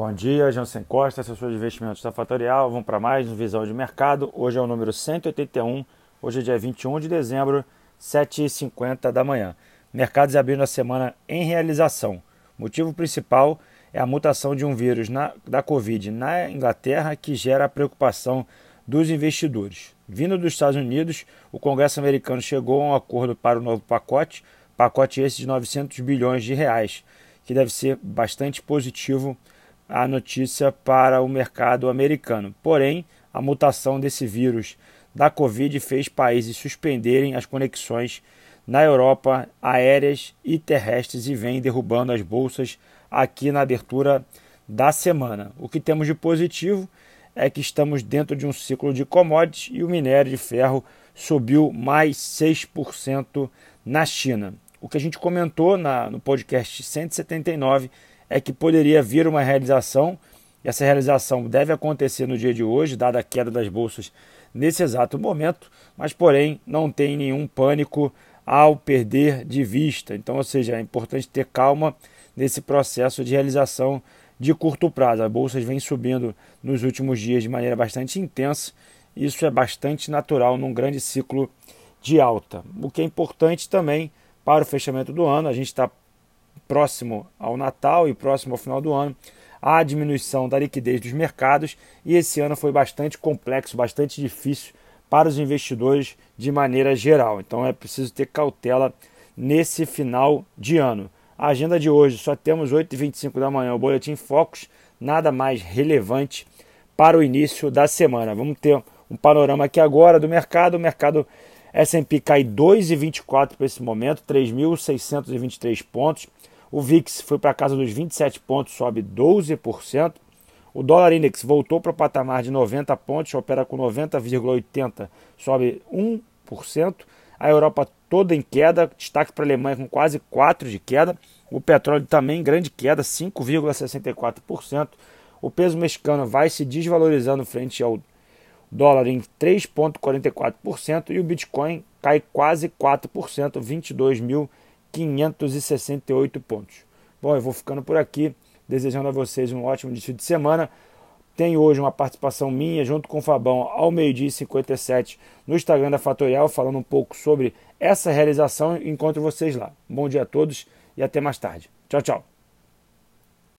Bom dia, Jansen Costa, assessor de investimentos da Fatorial. Vamos para mais um Visão de Mercado. Hoje é o número 181, hoje é dia 21 de dezembro, 7h50 da manhã. Mercados abrindo a semana em realização. Motivo principal é a mutação de um vírus na, da Covid na Inglaterra que gera a preocupação dos investidores. Vindo dos Estados Unidos, o Congresso americano chegou a um acordo para o novo pacote, pacote esse de 900 bilhões de reais, que deve ser bastante positivo a notícia para o mercado americano. Porém, a mutação desse vírus da Covid fez países suspenderem as conexões na Europa aéreas e terrestres e vem derrubando as bolsas aqui na abertura da semana. O que temos de positivo é que estamos dentro de um ciclo de commodities e o minério de ferro subiu mais 6% na China. O que a gente comentou na, no podcast 179 é que poderia vir uma realização, e essa realização deve acontecer no dia de hoje, dada a queda das bolsas nesse exato momento, mas porém não tem nenhum pânico ao perder de vista. Então, ou seja, é importante ter calma nesse processo de realização de curto prazo. As bolsas vêm subindo nos últimos dias de maneira bastante intensa. Isso é bastante natural num grande ciclo de alta. O que é importante também para o fechamento do ano, a gente está próximo ao Natal e próximo ao final do ano, a diminuição da liquidez dos mercados e esse ano foi bastante complexo, bastante difícil para os investidores de maneira geral. Então é preciso ter cautela nesse final de ano. A agenda de hoje só temos 8h25 da manhã o Boletim Focus, nada mais relevante para o início da semana. Vamos ter um panorama aqui agora do mercado. O mercado S&P cai 2,24 para esse momento, 3.623 pontos. O VIX foi para casa dos 27 pontos, sobe 12%. O dólar index voltou para o patamar de 90 pontos, opera com 90,80, sobe 1%. A Europa toda em queda, destaque para a Alemanha com quase 4% de queda. O petróleo também em grande queda, 5,64%. O peso mexicano vai se desvalorizando frente ao dólar em 3,44% e o Bitcoin cai quase 4%, 22 mil 568 pontos. Bom, eu vou ficando por aqui, desejando a vocês um ótimo início de semana. Tem hoje uma participação minha junto com o Fabão ao meio-dia e 57 no Instagram da Fatorial, falando um pouco sobre essa realização. Encontro vocês lá. Bom dia a todos e até mais tarde. Tchau, tchau.